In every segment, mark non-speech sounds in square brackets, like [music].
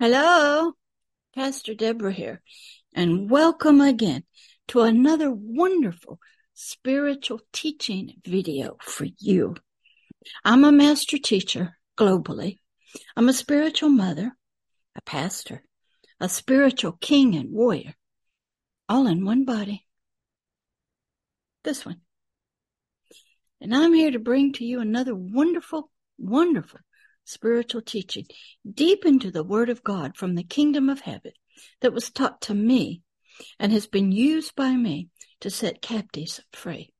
Hello, Pastor Deborah here, and welcome again to another wonderful spiritual teaching video for you. I'm a master teacher globally. I'm a spiritual mother, a pastor, a spiritual king and warrior, all in one body. This one. And I'm here to bring to you another wonderful, wonderful spiritual teaching deep into the Word of God from the kingdom of heaven that was taught to me and has been used by me to set captives free.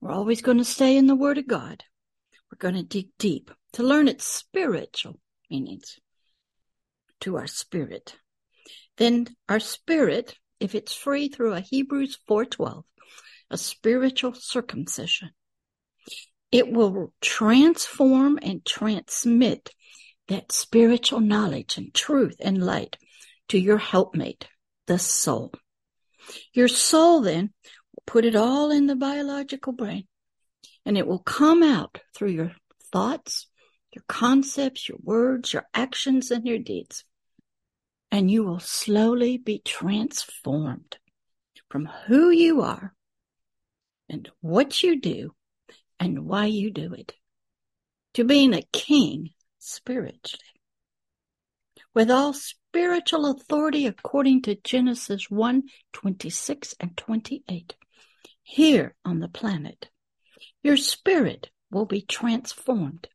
We're always going to stay in the Word of God. We're going to dig deep to learn its spiritual meanings to our spirit. Then our spirit, if it's free through a Hebrews 4:12, a spiritual circumcision, it will transform and transmit that spiritual knowledge and truth and light to your helpmate, the soul. Your soul then will put it all in the biological brain and it will come out through your thoughts, your concepts, your words, your actions, and your deeds. And you will slowly be transformed from who you are and what you do and why you do it. To being a king spiritually. With all spiritual authority according to Genesis 1 26 and 28. Here on the planet, your spirit will be transformed,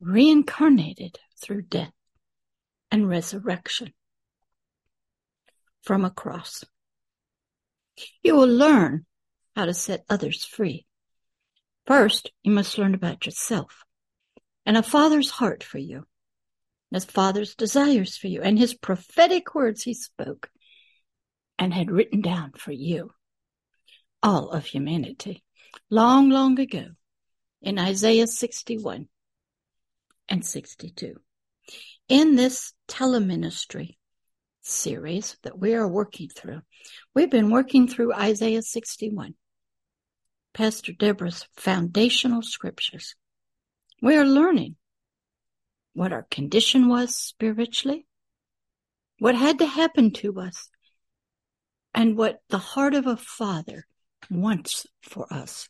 reincarnated through death and resurrection from a cross. You will learn how to set others free First, you must learn about yourself and a father's heart for you, and his father's desires for you, and his prophetic words he spoke and had written down for you, all of humanity, long, long ago in Isaiah 61 and 62. In this teleministry series that we are working through, we've been working through Isaiah 61 Pastor Deborah's foundational scriptures. We are learning what our condition was spiritually, what had to happen to us, and what the heart of a father wants for us.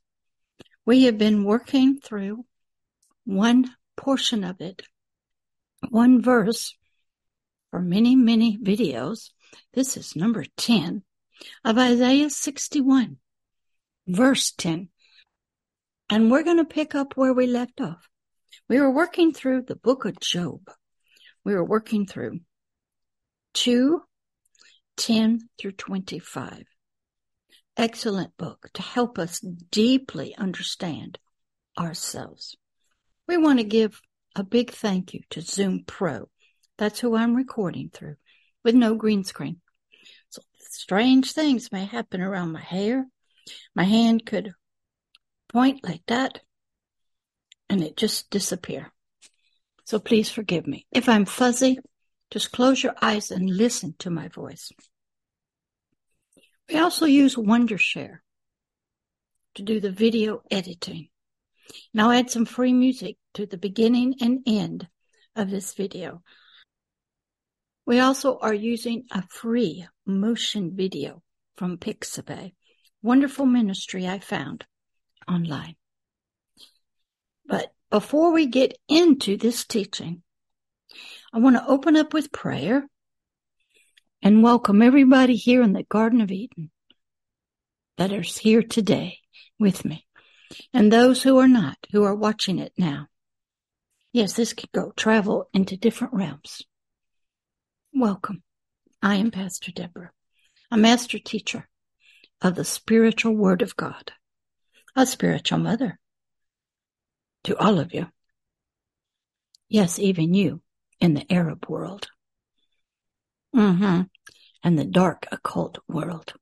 We have been working through one portion of it, one verse for many, many videos. This is number 10 of Isaiah 61 verse 10. And we're going to pick up where we left off. We were working through the book of Job. We were working through 2, 10 through 25. Excellent book to help us deeply understand ourselves. We want to give a big thank you to Zoom Pro. That's who I'm recording through with no green screen. So strange things may happen around my hair, my hand could point like that and it just disappear. So please forgive me. If I'm fuzzy, just close your eyes and listen to my voice. We also use Wondershare to do the video editing. Now add some free music to the beginning and end of this video. We also are using a free motion video from Pixabay wonderful ministry I found online. But before we get into this teaching, I want to open up with prayer and welcome everybody here in the Garden of Eden that is here today with me and those who are not, who are watching it now. Yes, this could go travel into different realms. Welcome. I am Pastor Deborah, a master teacher of the spiritual word of God, a spiritual mother to all of you. Yes, even you in the Arab world. Mm-hmm. And the dark occult world.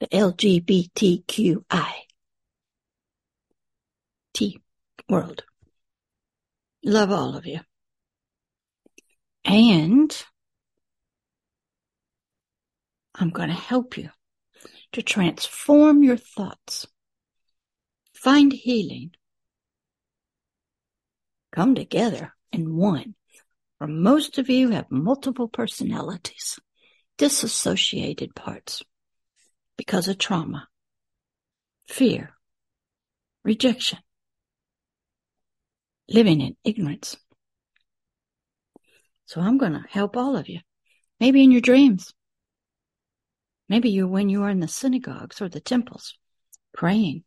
The LGBTQI T world. Love all of you. And I'm going to help you to transform your thoughts, find healing, come together in one. For most of you have multiple personalities, disassociated parts because of trauma, fear, rejection, living in ignorance. So I'm going to help all of you. Maybe in your dreams. Maybe you when you are in the synagogues or the temples praying.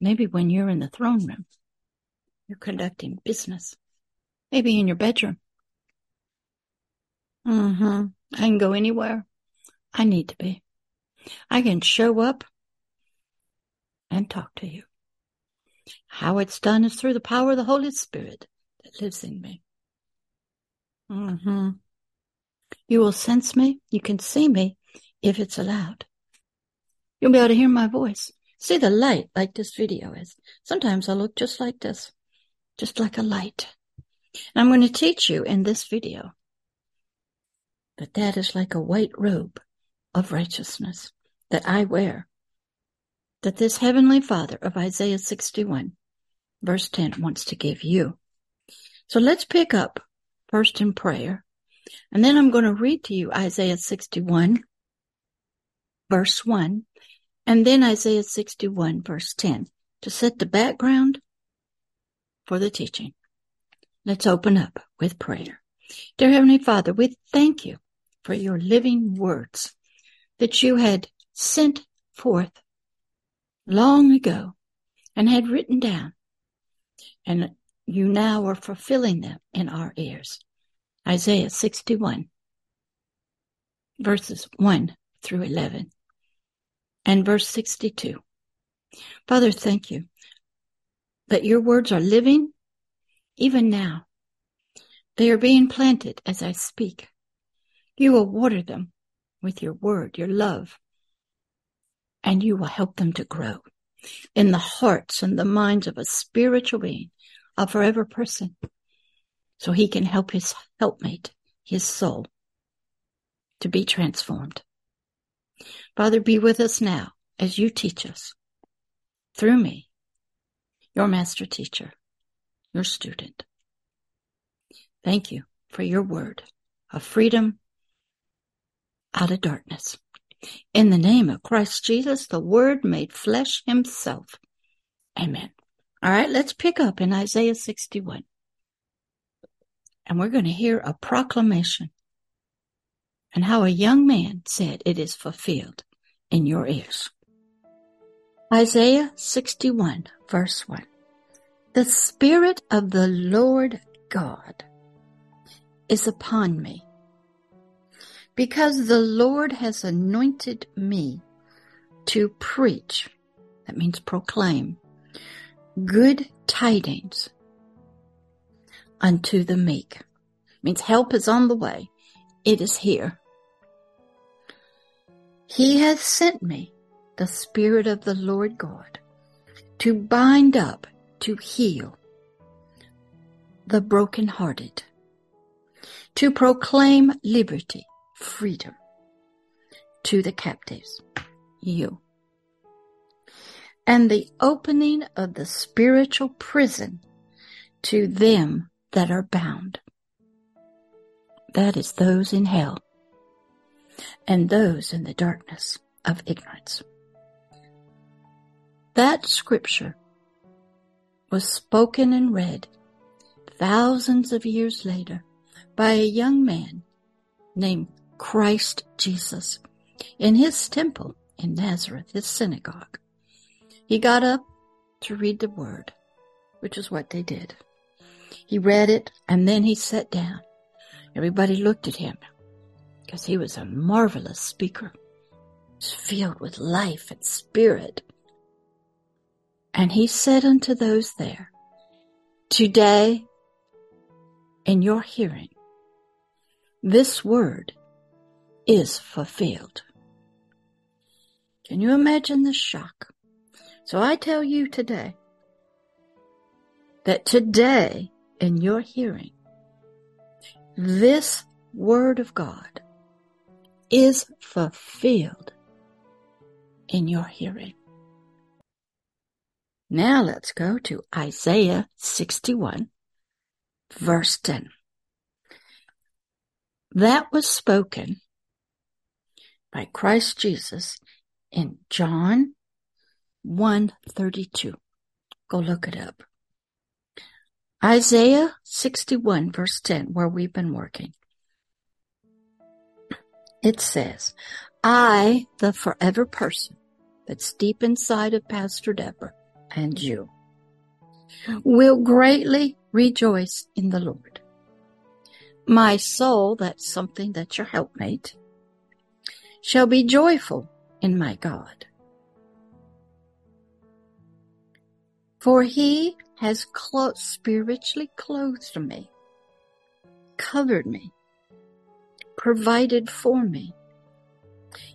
Maybe when you're in the throne room, you're conducting business. Maybe in your bedroom. Mm-hmm. I can go anywhere I need to be. I can show up and talk to you. How it's done is through the power of the Holy Spirit that lives in me. Mm-hmm. You will sense me. You can see me if it's allowed. You'll be able to hear my voice. See the light like this video is. Sometimes I look just like this, just like a light. And I'm going to teach you in this video that that is like a white robe of righteousness that I wear. That this heavenly father of Isaiah 61 verse 10 wants to give you. So let's pick up first in prayer. And then I'm going to read to you Isaiah 61 verse 1 and then Isaiah 61 verse 10 to set the background for the teaching. Let's open up with prayer. Dear Heavenly Father, we thank you for your living words that you had sent forth long ago and had written down and you now are fulfilling them in our ears. Isaiah 61 verses 1 through 11 and verse 62. Father, thank you that your words are living even now. They are being planted as I speak. You will water them with your word, your love, and you will help them to grow in the hearts and the minds of a spiritual being a forever person so he can help his helpmate, his soul, to be transformed. Father, be with us now as you teach us through me, your master teacher, your student. Thank you for your word of freedom out of darkness. In the name of Christ Jesus, the word made flesh himself. Amen. All right, let's pick up in Isaiah 61. And we're going to hear a proclamation and how a young man said it is fulfilled in your ears. Isaiah 61 verse 1. The Spirit of the Lord God is upon me because the Lord has anointed me to preach. That means proclaim good tidings unto the meek. Means help is on the way. It is here. He has sent me, the Spirit of the Lord God, to bind up, to heal the brokenhearted, to proclaim liberty, freedom to the captives, you and the opening of the spiritual prison to them that are bound. That is those in hell and those in the darkness of ignorance. That scripture was spoken and read thousands of years later by a young man named Christ Jesus in his temple in Nazareth, his synagogue. He got up to read the word, which is what they did. He read it and then he sat down. Everybody looked at him because he was a marvelous speaker. Filled with life and spirit. And he said unto those there, Today, in your hearing, this word is fulfilled. Can you imagine the shock? So I tell you today that today in your hearing, this word of God is fulfilled in your hearing. Now let's go to Isaiah 61 verse 10. That was spoken by Christ Jesus in John 132. Go look it up. Isaiah 61 verse 10, where we've been working. It says, I, the forever person that's deep inside of Pastor Deborah and you, will greatly rejoice in the Lord. My soul, that's something that's your helpmate, shall be joyful in my God. For he has clo- spiritually clothed me, covered me, provided for me,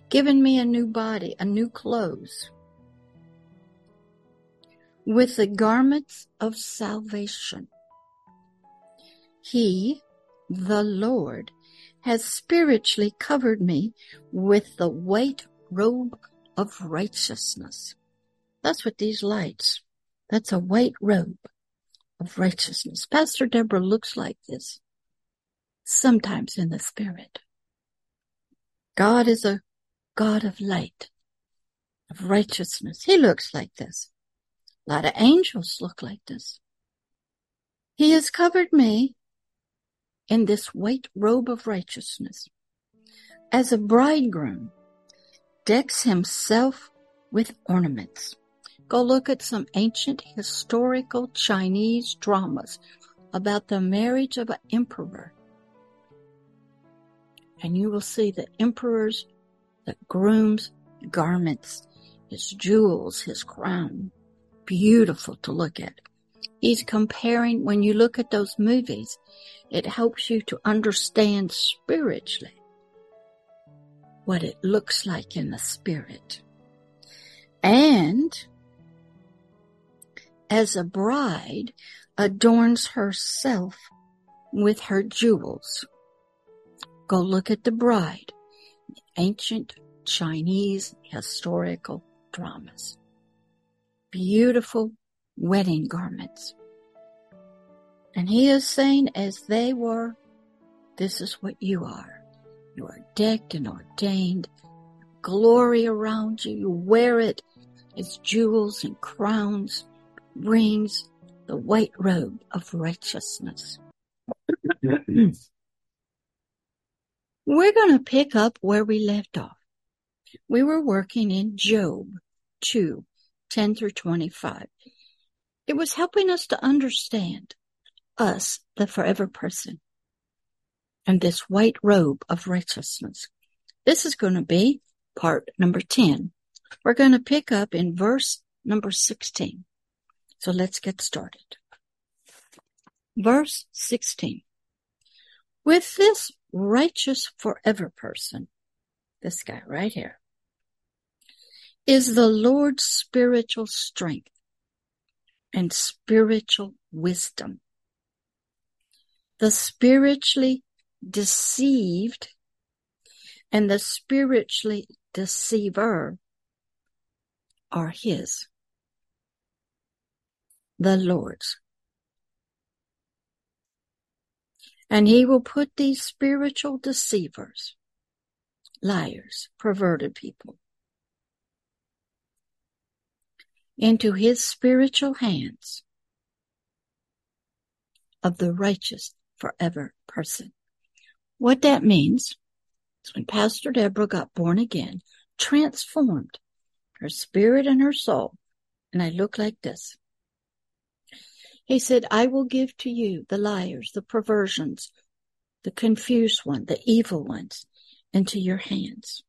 given me a new body, a new clothes, with the garments of salvation. He, the Lord, has spiritually covered me with the white robe of righteousness. That's what these lights, that's a white robe of righteousness. Pastor Deborah looks like this sometimes in the spirit. God is a God of light, of righteousness. He looks like this. A lot of angels look like this. He has covered me in this white robe of righteousness as a bridegroom decks himself with ornaments. Go look at some ancient historical Chinese dramas about the marriage of an emperor. And you will see the emperor's, the groom's garments, his jewels, his crown. Beautiful to look at. He's comparing, when you look at those movies, it helps you to understand spiritually what it looks like in the spirit. And as a bride adorns herself with her jewels. Go look at the bride, ancient Chinese historical dramas. Beautiful wedding garments. And he is saying, as they were, this is what you are. You are decked and ordained, glory around you. You wear it as jewels and crowns rings the white robe of righteousness. [clears throat] We're going to pick up where we left off. We were working in Job 2, 10 through 25. It was helping us to understand us, the forever person, and this white robe of righteousness. This is going to be part number 10. We're going to pick up in verse number 16. So let's get started. Verse 16. With this righteous forever person, this guy right here, is the Lord's spiritual strength and spiritual wisdom. The spiritually deceived and the spiritually deceiver are his the Lord's. And he will put these spiritual deceivers, liars, perverted people, into his spiritual hands of the righteous forever person. What that means is when Pastor Deborah got born again, transformed her spirit and her soul, and I look like this. He said, I will give to you the liars, the perversions, the confused one, the evil ones into your hands.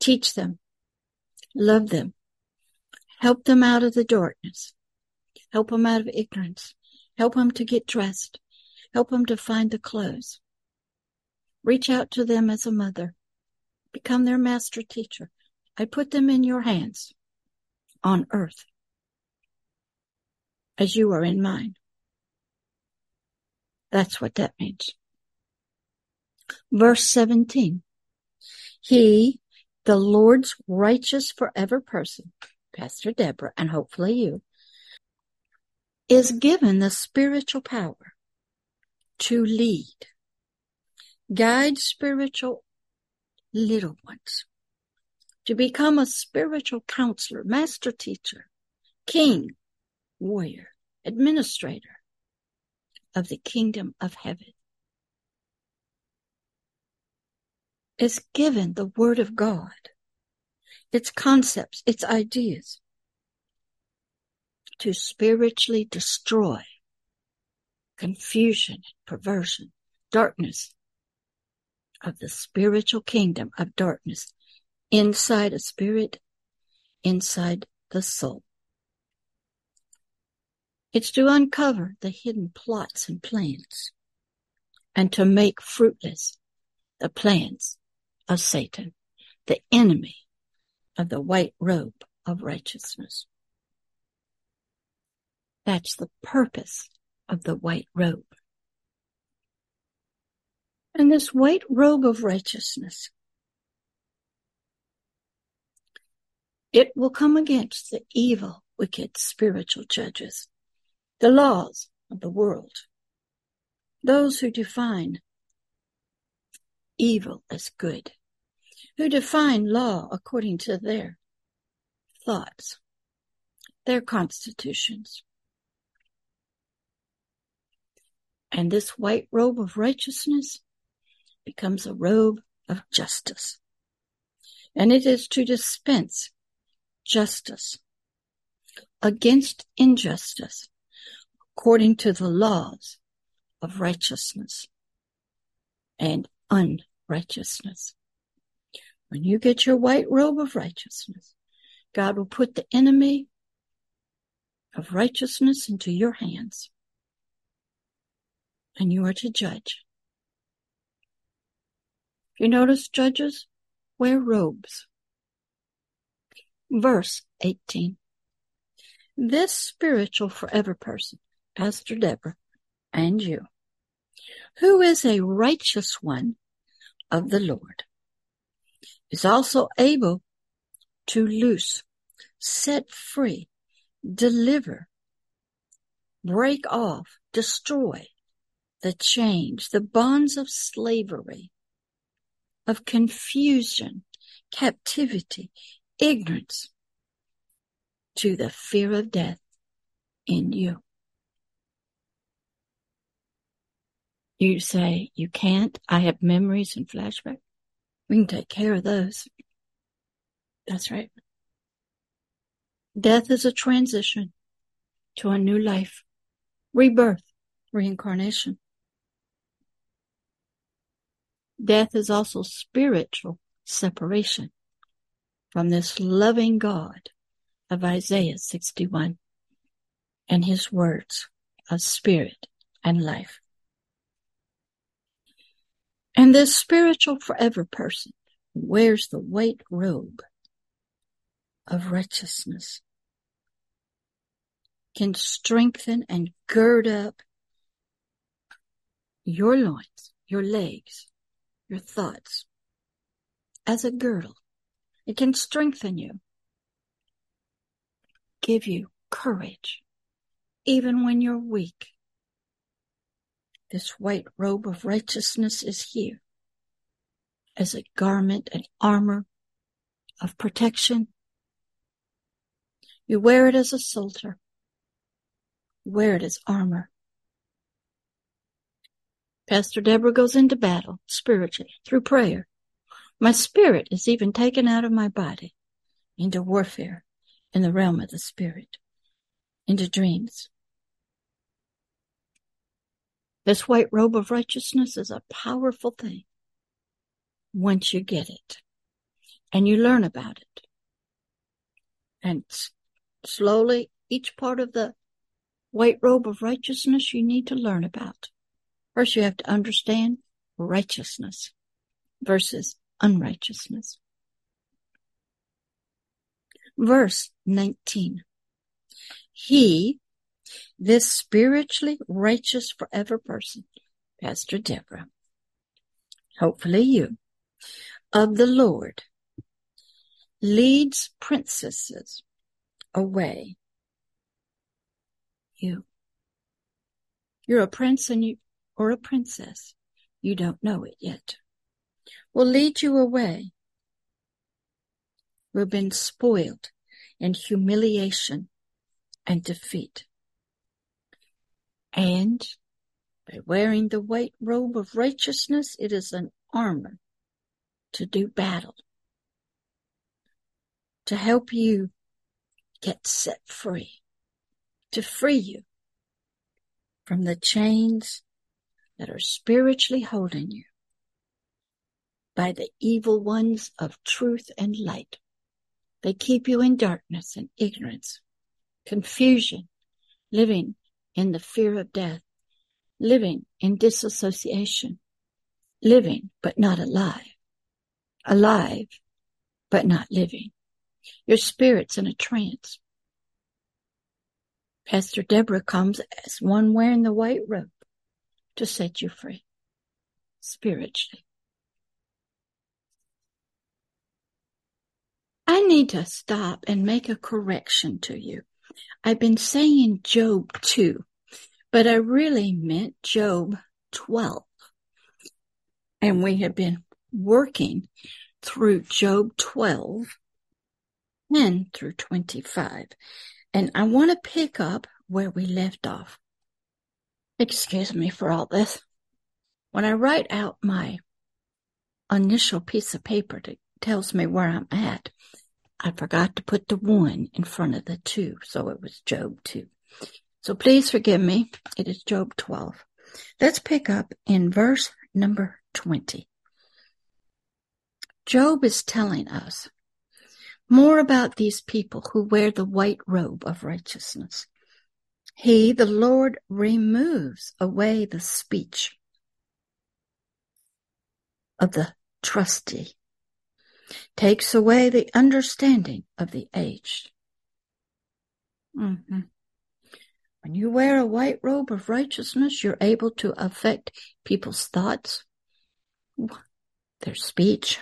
Teach them, love them, help them out of the darkness, help them out of ignorance, help them to get dressed, help them to find the clothes. Reach out to them as a mother, become their master teacher. I put them in your hands on earth as you are in mine. That's what that means. Verse 17. He, the Lord's righteous forever person, Pastor Deborah, and hopefully you, is given the spiritual power to lead, guide spiritual little ones, to become a spiritual counselor, master teacher, king, warrior, administrator of the kingdom of heaven. Is given the word of God, its concepts, its ideas to spiritually destroy confusion, and perversion, darkness of the spiritual kingdom of darkness inside a spirit, inside the soul. It's to uncover the hidden plots and plans and to make fruitless the plans of Satan, the enemy of the white robe of righteousness. That's the purpose of the white robe. And this white robe of righteousness, it will come against the evil, wicked spiritual judges the laws of the world. Those who define evil as good, who define law according to their thoughts, their constitutions. And this white robe of righteousness becomes a robe of justice. And it is to dispense justice against injustice according to the laws of righteousness and unrighteousness. When you get your white robe of righteousness, God will put the enemy of righteousness into your hands and you are to judge. You notice judges wear robes. Verse 18. This spiritual forever person Pastor Deborah, and you, who is a righteous one of the Lord, is also able to loose, set free, deliver, break off, destroy the chains, the bonds of slavery, of confusion, captivity, ignorance to the fear of death in you. You say, you can't. I have memories and flashbacks. We can take care of those. That's right. Death is a transition to a new life, rebirth, reincarnation. Death is also spiritual separation from this loving God of Isaiah 61 and his words of spirit and life. And this spiritual forever person wears the white robe of righteousness, can strengthen and gird up your loins, your legs, your thoughts as a girdle. It can strengthen you, give you courage, even when you're weak this white robe of righteousness is here as a garment and armor of protection. You wear it as a soldier. You wear it as armor. Pastor Deborah goes into battle spiritually through prayer. My spirit is even taken out of my body into warfare in the realm of the spirit, into dreams. This white robe of righteousness is a powerful thing once you get it and you learn about it. And slowly, each part of the white robe of righteousness you need to learn about. First, you have to understand righteousness versus unrighteousness. Verse 19. He this spiritually righteous forever person, Pastor Deborah, hopefully you, of the Lord, leads princesses away. You. You're a prince and you, or a princess. You don't know it yet. Will lead you away. We've been spoiled in humiliation and defeat. And by wearing the white robe of righteousness, it is an armor to do battle, to help you get set free, to free you from the chains that are spiritually holding you by the evil ones of truth and light. They keep you in darkness and ignorance, confusion, living in the fear of death, living in disassociation, living but not alive, alive but not living. Your spirit's in a trance. Pastor Deborah comes as one wearing the white robe to set you free spiritually. I need to stop and make a correction to you. I've been saying Job 2, but I really meant Job 12. And we have been working through Job 12 and through 25. And I want to pick up where we left off. Excuse me for all this. When I write out my initial piece of paper that tells me where I'm at, I forgot to put the one in front of the two, so it was Job 2. So please forgive me. It is Job 12. Let's pick up in verse number 20. Job is telling us more about these people who wear the white robe of righteousness. He, the Lord, removes away the speech of the trusty takes away the understanding of the aged. Mm-hmm. When you wear a white robe of righteousness, you're able to affect people's thoughts, their speech.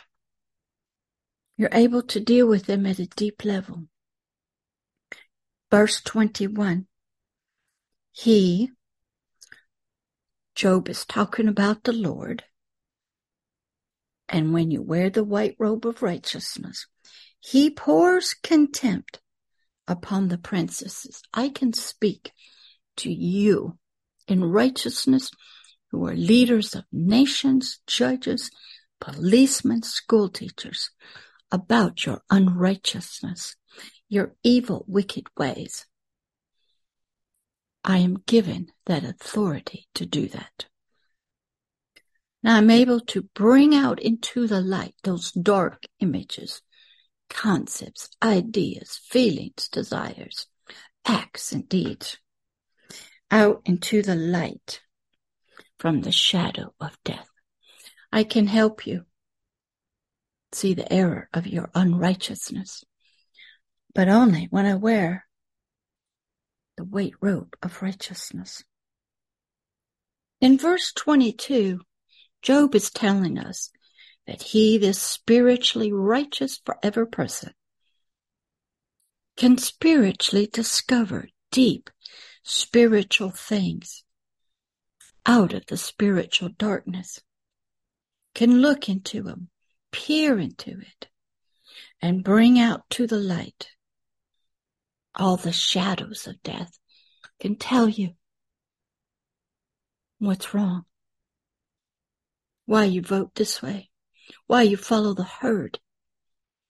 You're able to deal with them at a deep level. Verse 21. He, Job is talking about the Lord, and when you wear the white robe of righteousness, he pours contempt upon the princesses. I can speak to you in righteousness who are leaders of nations, judges, policemen, school teachers about your unrighteousness, your evil, wicked ways. I am given that authority to do that. Now I'm able to bring out into the light those dark images, concepts, ideas, feelings, desires, acts, and deeds out into the light from the shadow of death. I can help you see the error of your unrighteousness, but only when I wear the white robe of righteousness. In verse 22, Job is telling us that he, this spiritually righteous forever person, can spiritually discover deep spiritual things out of the spiritual darkness, can look into them, peer into it, and bring out to the light. All the shadows of death, can tell you what's wrong why you vote this way, why you follow the herd,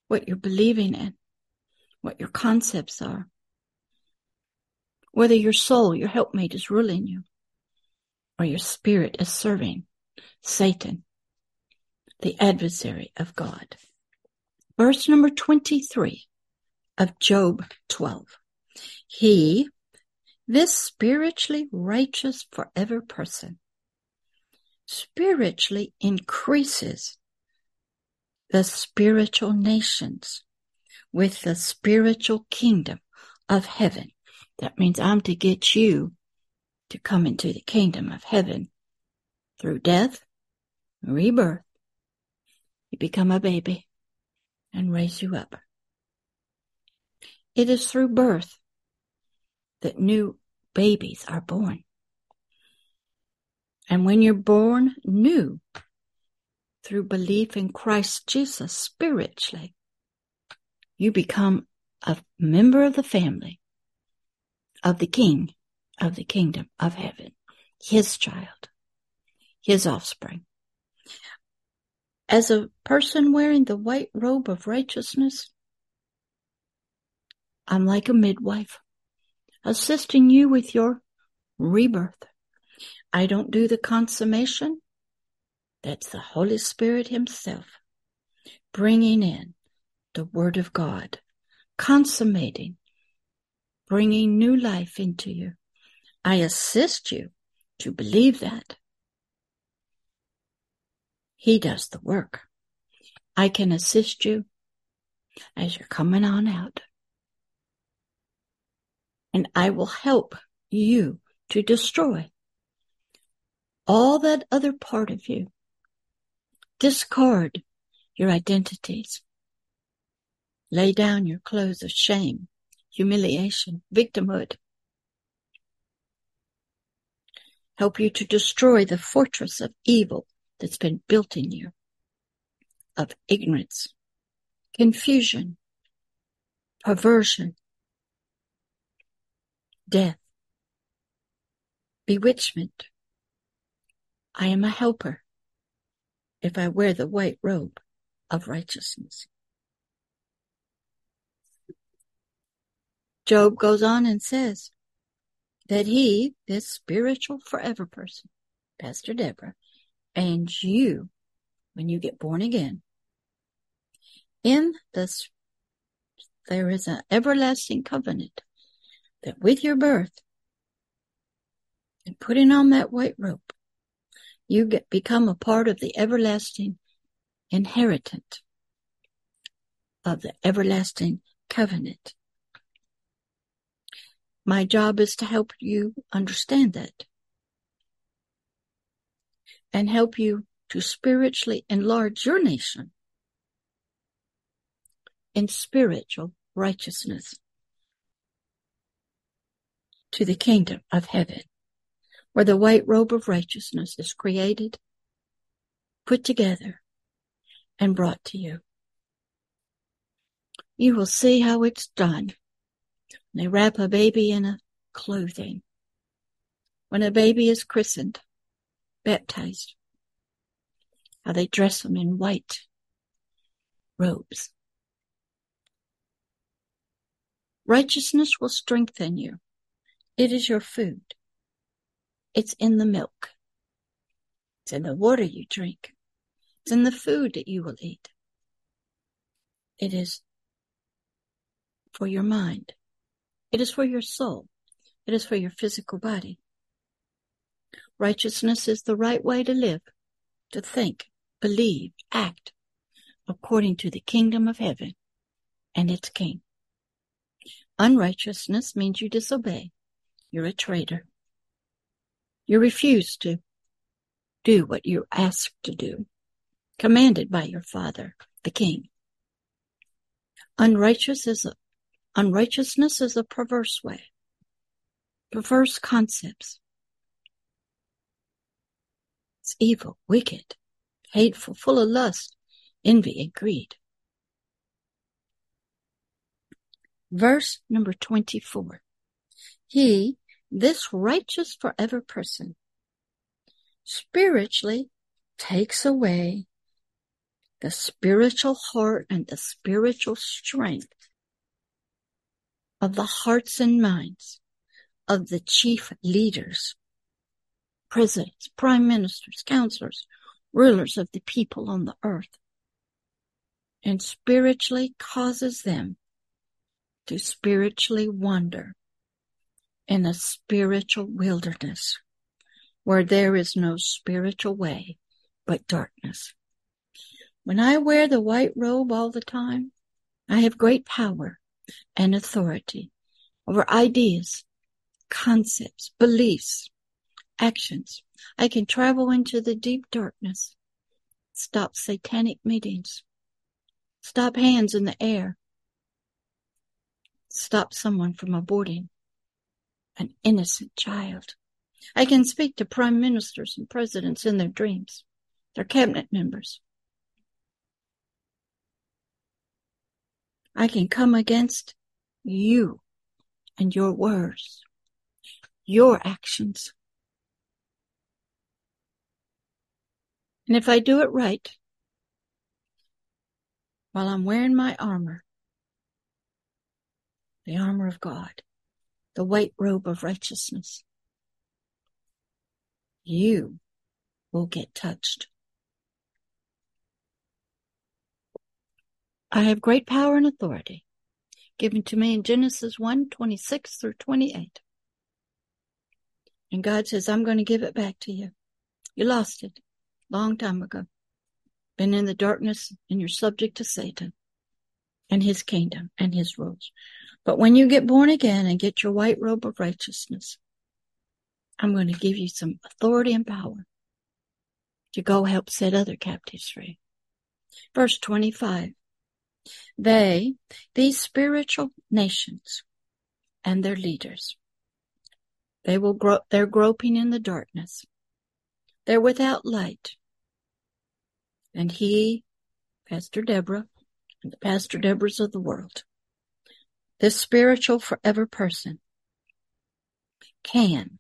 what you're believing in, what your concepts are, whether your soul, your helpmate is ruling you, or your spirit is serving Satan, the adversary of God. Verse number 23 of Job 12. He, this spiritually righteous forever person, spiritually increases the spiritual nations with the spiritual kingdom of heaven. That means I'm to get you to come into the kingdom of heaven through death, rebirth. You become a baby and raise you up. It is through birth that new babies are born. And when you're born new through belief in Christ Jesus spiritually, you become a member of the family of the King of the kingdom of heaven, his child, his offspring. As a person wearing the white robe of righteousness, I'm like a midwife, assisting you with your rebirth. I don't do the consummation. That's the Holy Spirit Himself bringing in the Word of God, consummating, bringing new life into you. I assist you to believe that. He does the work. I can assist you as you're coming on out. And I will help you to destroy all that other part of you. Discard your identities. Lay down your clothes of shame, humiliation, victimhood. Help you to destroy the fortress of evil that's been built in you, of ignorance, confusion, perversion, death, bewitchment. I am a helper if I wear the white robe of righteousness. Job goes on and says that he, this spiritual forever person, Pastor Deborah, and you, when you get born again, in this, there is an everlasting covenant that with your birth and putting on that white robe, you get become a part of the everlasting inheritance of the everlasting covenant. My job is to help you understand that and help you to spiritually enlarge your nation in spiritual righteousness to the kingdom of heaven, where the white robe of righteousness is created, put together, and brought to you. You will see how it's done. They wrap a baby in a clothing. When a baby is christened, baptized, how they dress them in white robes. Righteousness will strengthen you. It is your food. It's in the milk. It's in the water you drink. It's in the food that you will eat. It is for your mind. It is for your soul. It is for your physical body. Righteousness is the right way to live, to think, believe, act according to the kingdom of heaven and its king. Unrighteousness means you disobey. You're a traitor. You refuse to do what you're asked to do, commanded by your father, the king. Unrighteous is a, unrighteousness is a perverse way, perverse concepts. It's evil, wicked, hateful, full of lust, envy, and greed. Verse number 24. He, this righteous forever person, spiritually takes away the spiritual heart and the spiritual strength of the hearts and minds of the chief leaders, presidents, prime ministers, counselors, rulers of the people on the earth, and spiritually causes them to spiritually wander in a spiritual wilderness where there is no spiritual way but darkness. When I wear the white robe all the time, I have great power and authority over ideas, concepts, beliefs, actions. I can travel into the deep darkness, stop satanic meetings, stop hands in the air, stop someone from aborting an innocent child I can speak to prime ministers and presidents in their dreams, their cabinet members. I can come against you and your words, your actions. And if I do it right, while I'm wearing my armor, the armor of God, the white robe of righteousness, you will get touched. I have great power and authority given to me in Genesis 1 26 through 28. And God says, I'm going to give it back to you. You lost it long time ago. Been in the darkness and you're subject to Satan and his kingdom and his rules. But when you get born again and get your white robe of righteousness, I'm going to give you some authority and power to go help set other captives free. Verse 25. They, these spiritual nations and their leaders, they will grow, they're groping in the darkness. They're without light. And he, Pastor Deborah, the Pastor Deborahs of the world, this spiritual forever person can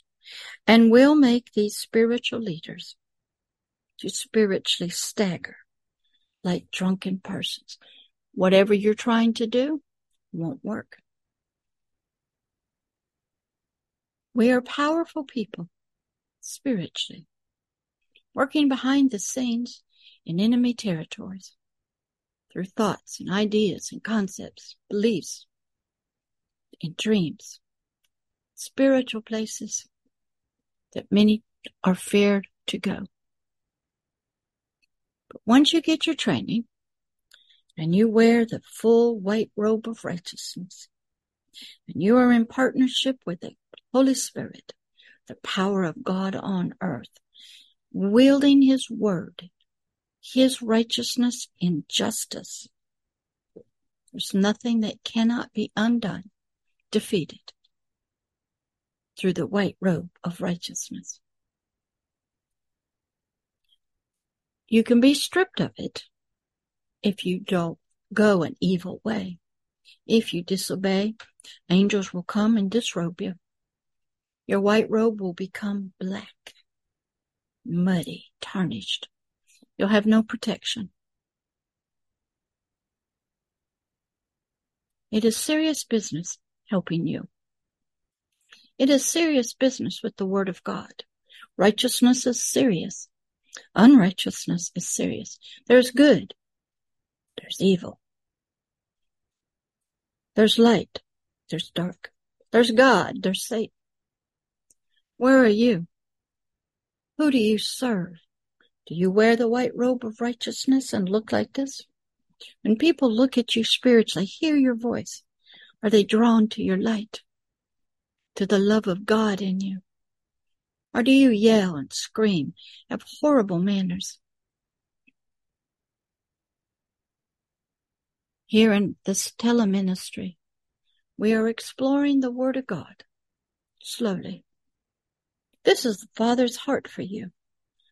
and will make these spiritual leaders to spiritually stagger like drunken persons. Whatever you're trying to do won't work. We are powerful people spiritually, working behind the scenes in enemy territories through thoughts and ideas and concepts, beliefs, and dreams, spiritual places that many are feared to go. But once you get your training, and you wear the full white robe of righteousness, and you are in partnership with the Holy Spirit, the power of God on earth, wielding His word, His righteousness in justice. There's nothing that cannot be undone, defeated through the white robe of righteousness. You can be stripped of it if you don't go an evil way. If you disobey, angels will come and disrobe you. Your white robe will become black, muddy, tarnished. You'll have no protection. It is serious business helping you. It is serious business with the Word of God. Righteousness is serious. Unrighteousness is serious. There's good there's evil. There's light. There's dark. There's God. There's Satan. Where are you? Who do you serve? Do you wear the white robe of righteousness and look like this? When people look at you spiritually, hear your voice. Are they drawn to your light? To the love of God in you? Or do you yell and scream, have horrible manners? Here in this teleministry, we are exploring the Word of God slowly. This is the Father's heart for you,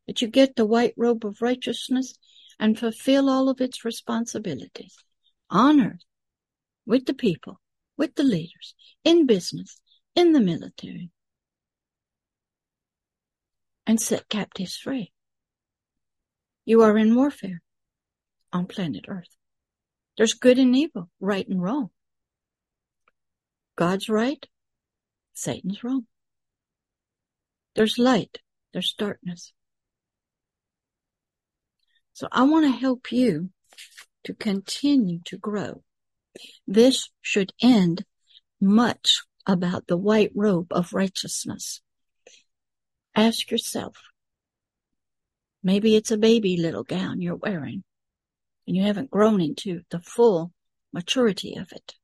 that you get the white robe of righteousness and fulfill all of its responsibilities on earth, with the people, with the leaders, in business, in the military, and set captives free. You are in warfare on planet Earth. There's good and evil, right and wrong. God's right, Satan's wrong. There's light, there's darkness. So I want to help you to continue to grow. This should end much about the white robe of righteousness. Ask yourself, maybe it's a baby little gown you're wearing and you haven't grown into the full maturity of it.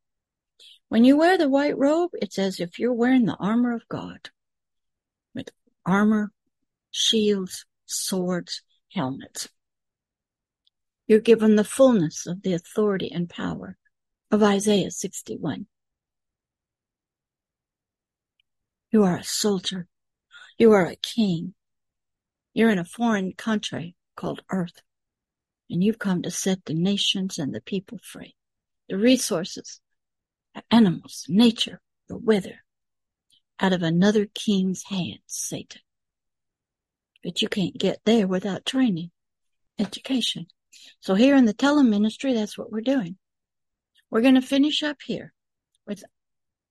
When you wear the white robe, it's as if you're wearing the armor of God with armor, shields, swords, helmets. You're given the fullness of the authority and power of Isaiah 61. You are a soldier. You are a king. You're in a foreign country called Earth, and you've come to set the nations and the people free. The resources, the animals, nature, the weather, out of another king's hands, Satan. But you can't get there without training, education. So here in the teleministry, that's what we're doing. We're going to finish up here with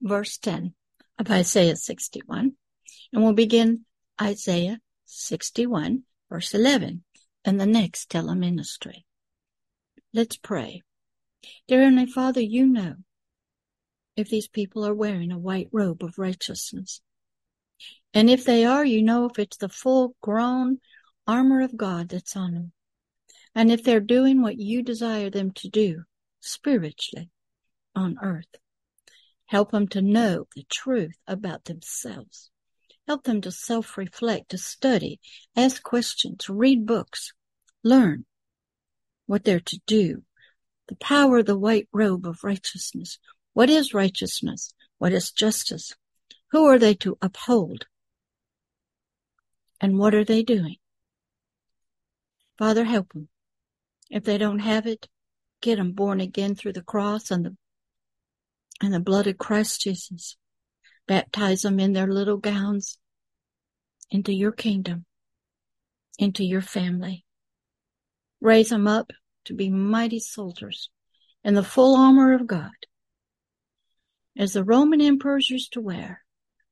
verse 10 of Isaiah 61, and we'll begin Isaiah 61, verse 11, in the next teleministry. Let's pray. Dear Heavenly Father, you know if these people are wearing a white robe of righteousness. And if they are, you know if it's the full grown armor of God that's on them. And if they're doing what you desire them to do spiritually on earth. Help them to know the truth about themselves. Help them to self reflect, to study, ask questions, read books, learn what they're to do. The power of the white robe of righteousness. What is righteousness? What is justice? Who are they to uphold? And what are they doing? Father, help them. If they don't have it, get them born again through the cross and the and the blood of Christ Jesus. Baptize them in their little gowns into your kingdom, into your family. Raise them up to be mighty soldiers in the full armor of God. As the Roman emperors used to wear,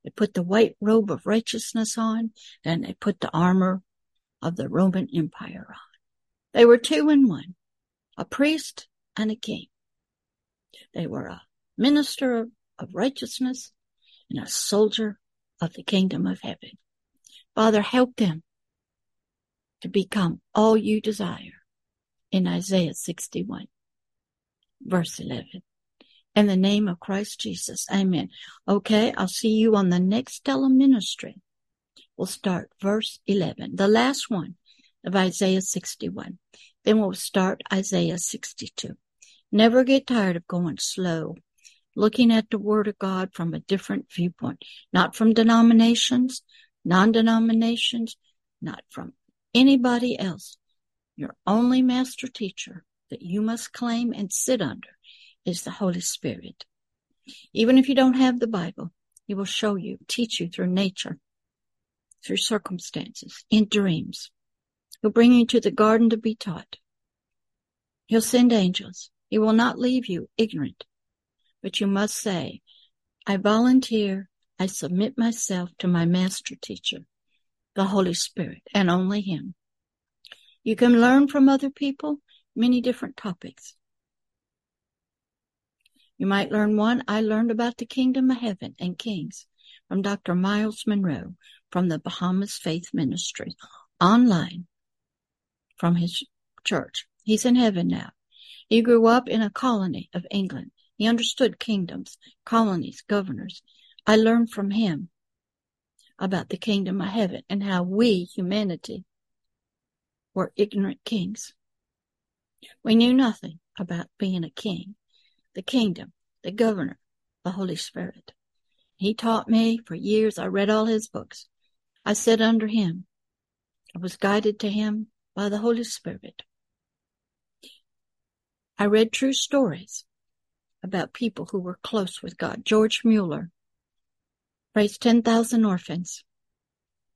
they put the white robe of righteousness on, and they put the armor of the Roman Empire on. They were two in one, a priest and a king. They were a minister of, of righteousness and a soldier of the kingdom of heaven. Father, help them to become all you desire in Isaiah 61, verse 11. In the name of Christ Jesus. Amen. Okay, I'll see you on the next teleministry. We'll start verse 11, the last one of Isaiah 61. Then we'll start Isaiah 62. Never get tired of going slow, looking at the Word of God from a different viewpoint, not from denominations, non-denominations, not from anybody else. Your only master teacher that you must claim and sit under is the Holy Spirit. Even if you don't have the Bible, He will show you, teach you through nature, through circumstances, in dreams. He'll bring you to the garden to be taught. He'll send angels. He will not leave you ignorant, but you must say, I volunteer, I submit myself to my master teacher, the Holy Spirit, and only Him. You can learn from other people many different topics. You might learn one. I learned about the kingdom of heaven and kings from Dr. Myles Munroe from the Bahamas Faith Ministry online from his church. He's in heaven now. He grew up in a colony of England. He understood kingdoms, colonies, governors. I learned from him about the kingdom of heaven and how we, humanity, were ignorant kings. We knew nothing about being a king the kingdom, the governor, the Holy Spirit. He taught me for years. I read all his books. I sat under him. I was guided to him by the Holy Spirit. I read true stories about people who were close with God. George Mueller raised 10,000 orphans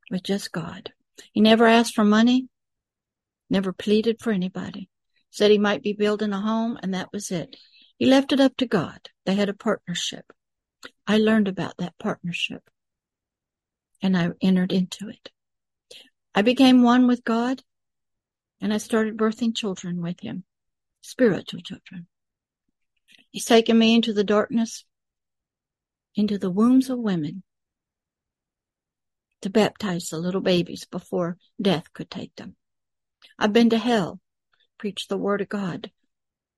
with just God. He never asked for money, never pleaded for anybody. Said he might be building a home, and that was it. He left it up to God. They had a partnership. I learned about that partnership and I entered into it. I became one with God and I started birthing children with Him, spiritual children. He's taken me into the darkness, into the wombs of women to baptize the little babies before death could take them. I've been to hell, preached the word of God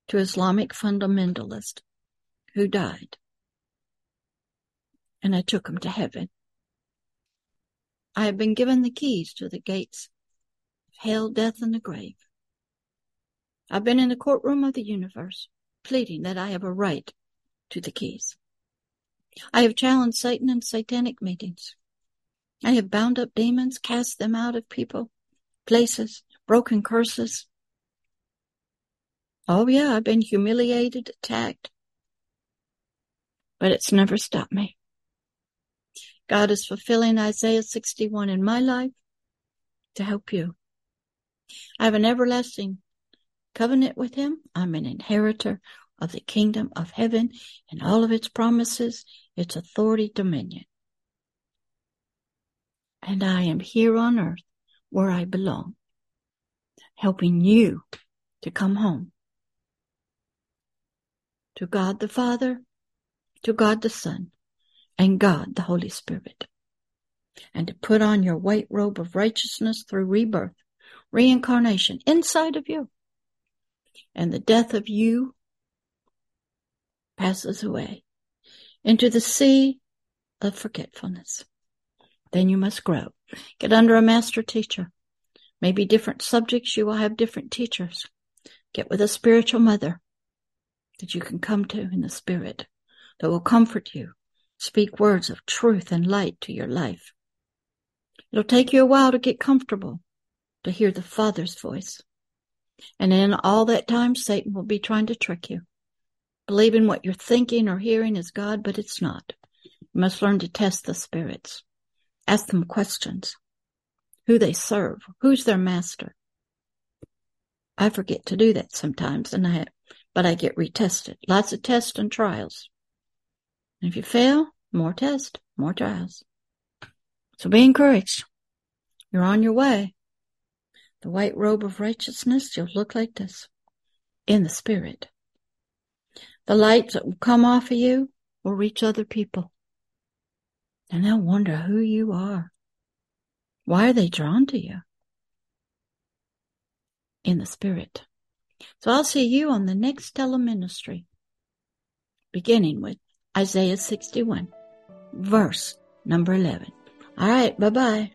to Islamic fundamentalist who died. And I took him to heaven. I have been given the keys to the gates hell, death, and the grave. I've been in the courtroom of the universe, pleading that I have a right to the keys. I have challenged Satan in satanic meetings. I have bound up demons, cast them out of people, places, broken curses. Oh yeah, I've been humiliated, attacked, but it's never stopped me. God is fulfilling Isaiah 61 in my life to help you. I have an everlasting covenant with him. I'm an inheritor of the kingdom of heaven and all of its promises, its authority, dominion. And I am here on earth where I belong, helping you to come home to God the Father, to God the Son, and God the Holy Spirit, and to put on your white robe of righteousness through rebirth, reincarnation inside of you. And the death of you passes away into the sea of forgetfulness. Then you must grow. Get under a master teacher. Maybe different subjects, you will have different teachers. Get with a spiritual mother that you can come to in the spirit that will comfort you, speak words of truth and light to your life. It'll take you a while to get comfortable to hear the Father's voice. And in all that time, Satan will be trying to trick you, believing what you're thinking or hearing is God, but it's not. You must learn to test the spirits. Ask them questions. Who they serve. Who's their master. I forget to do that sometimes and I but I get retested. Lots of tests and trials. And if you fail, more tests, more trials. So be encouraged. You're on your way. The white robe of righteousness, you'll look like this in the spirit. The lights that will come off of you will reach other people. And they'll wonder who you are. Why are they drawn to you? In the spirit. So I'll see you on the next teleministry, beginning with Isaiah 61, verse number 11. All right, bye bye.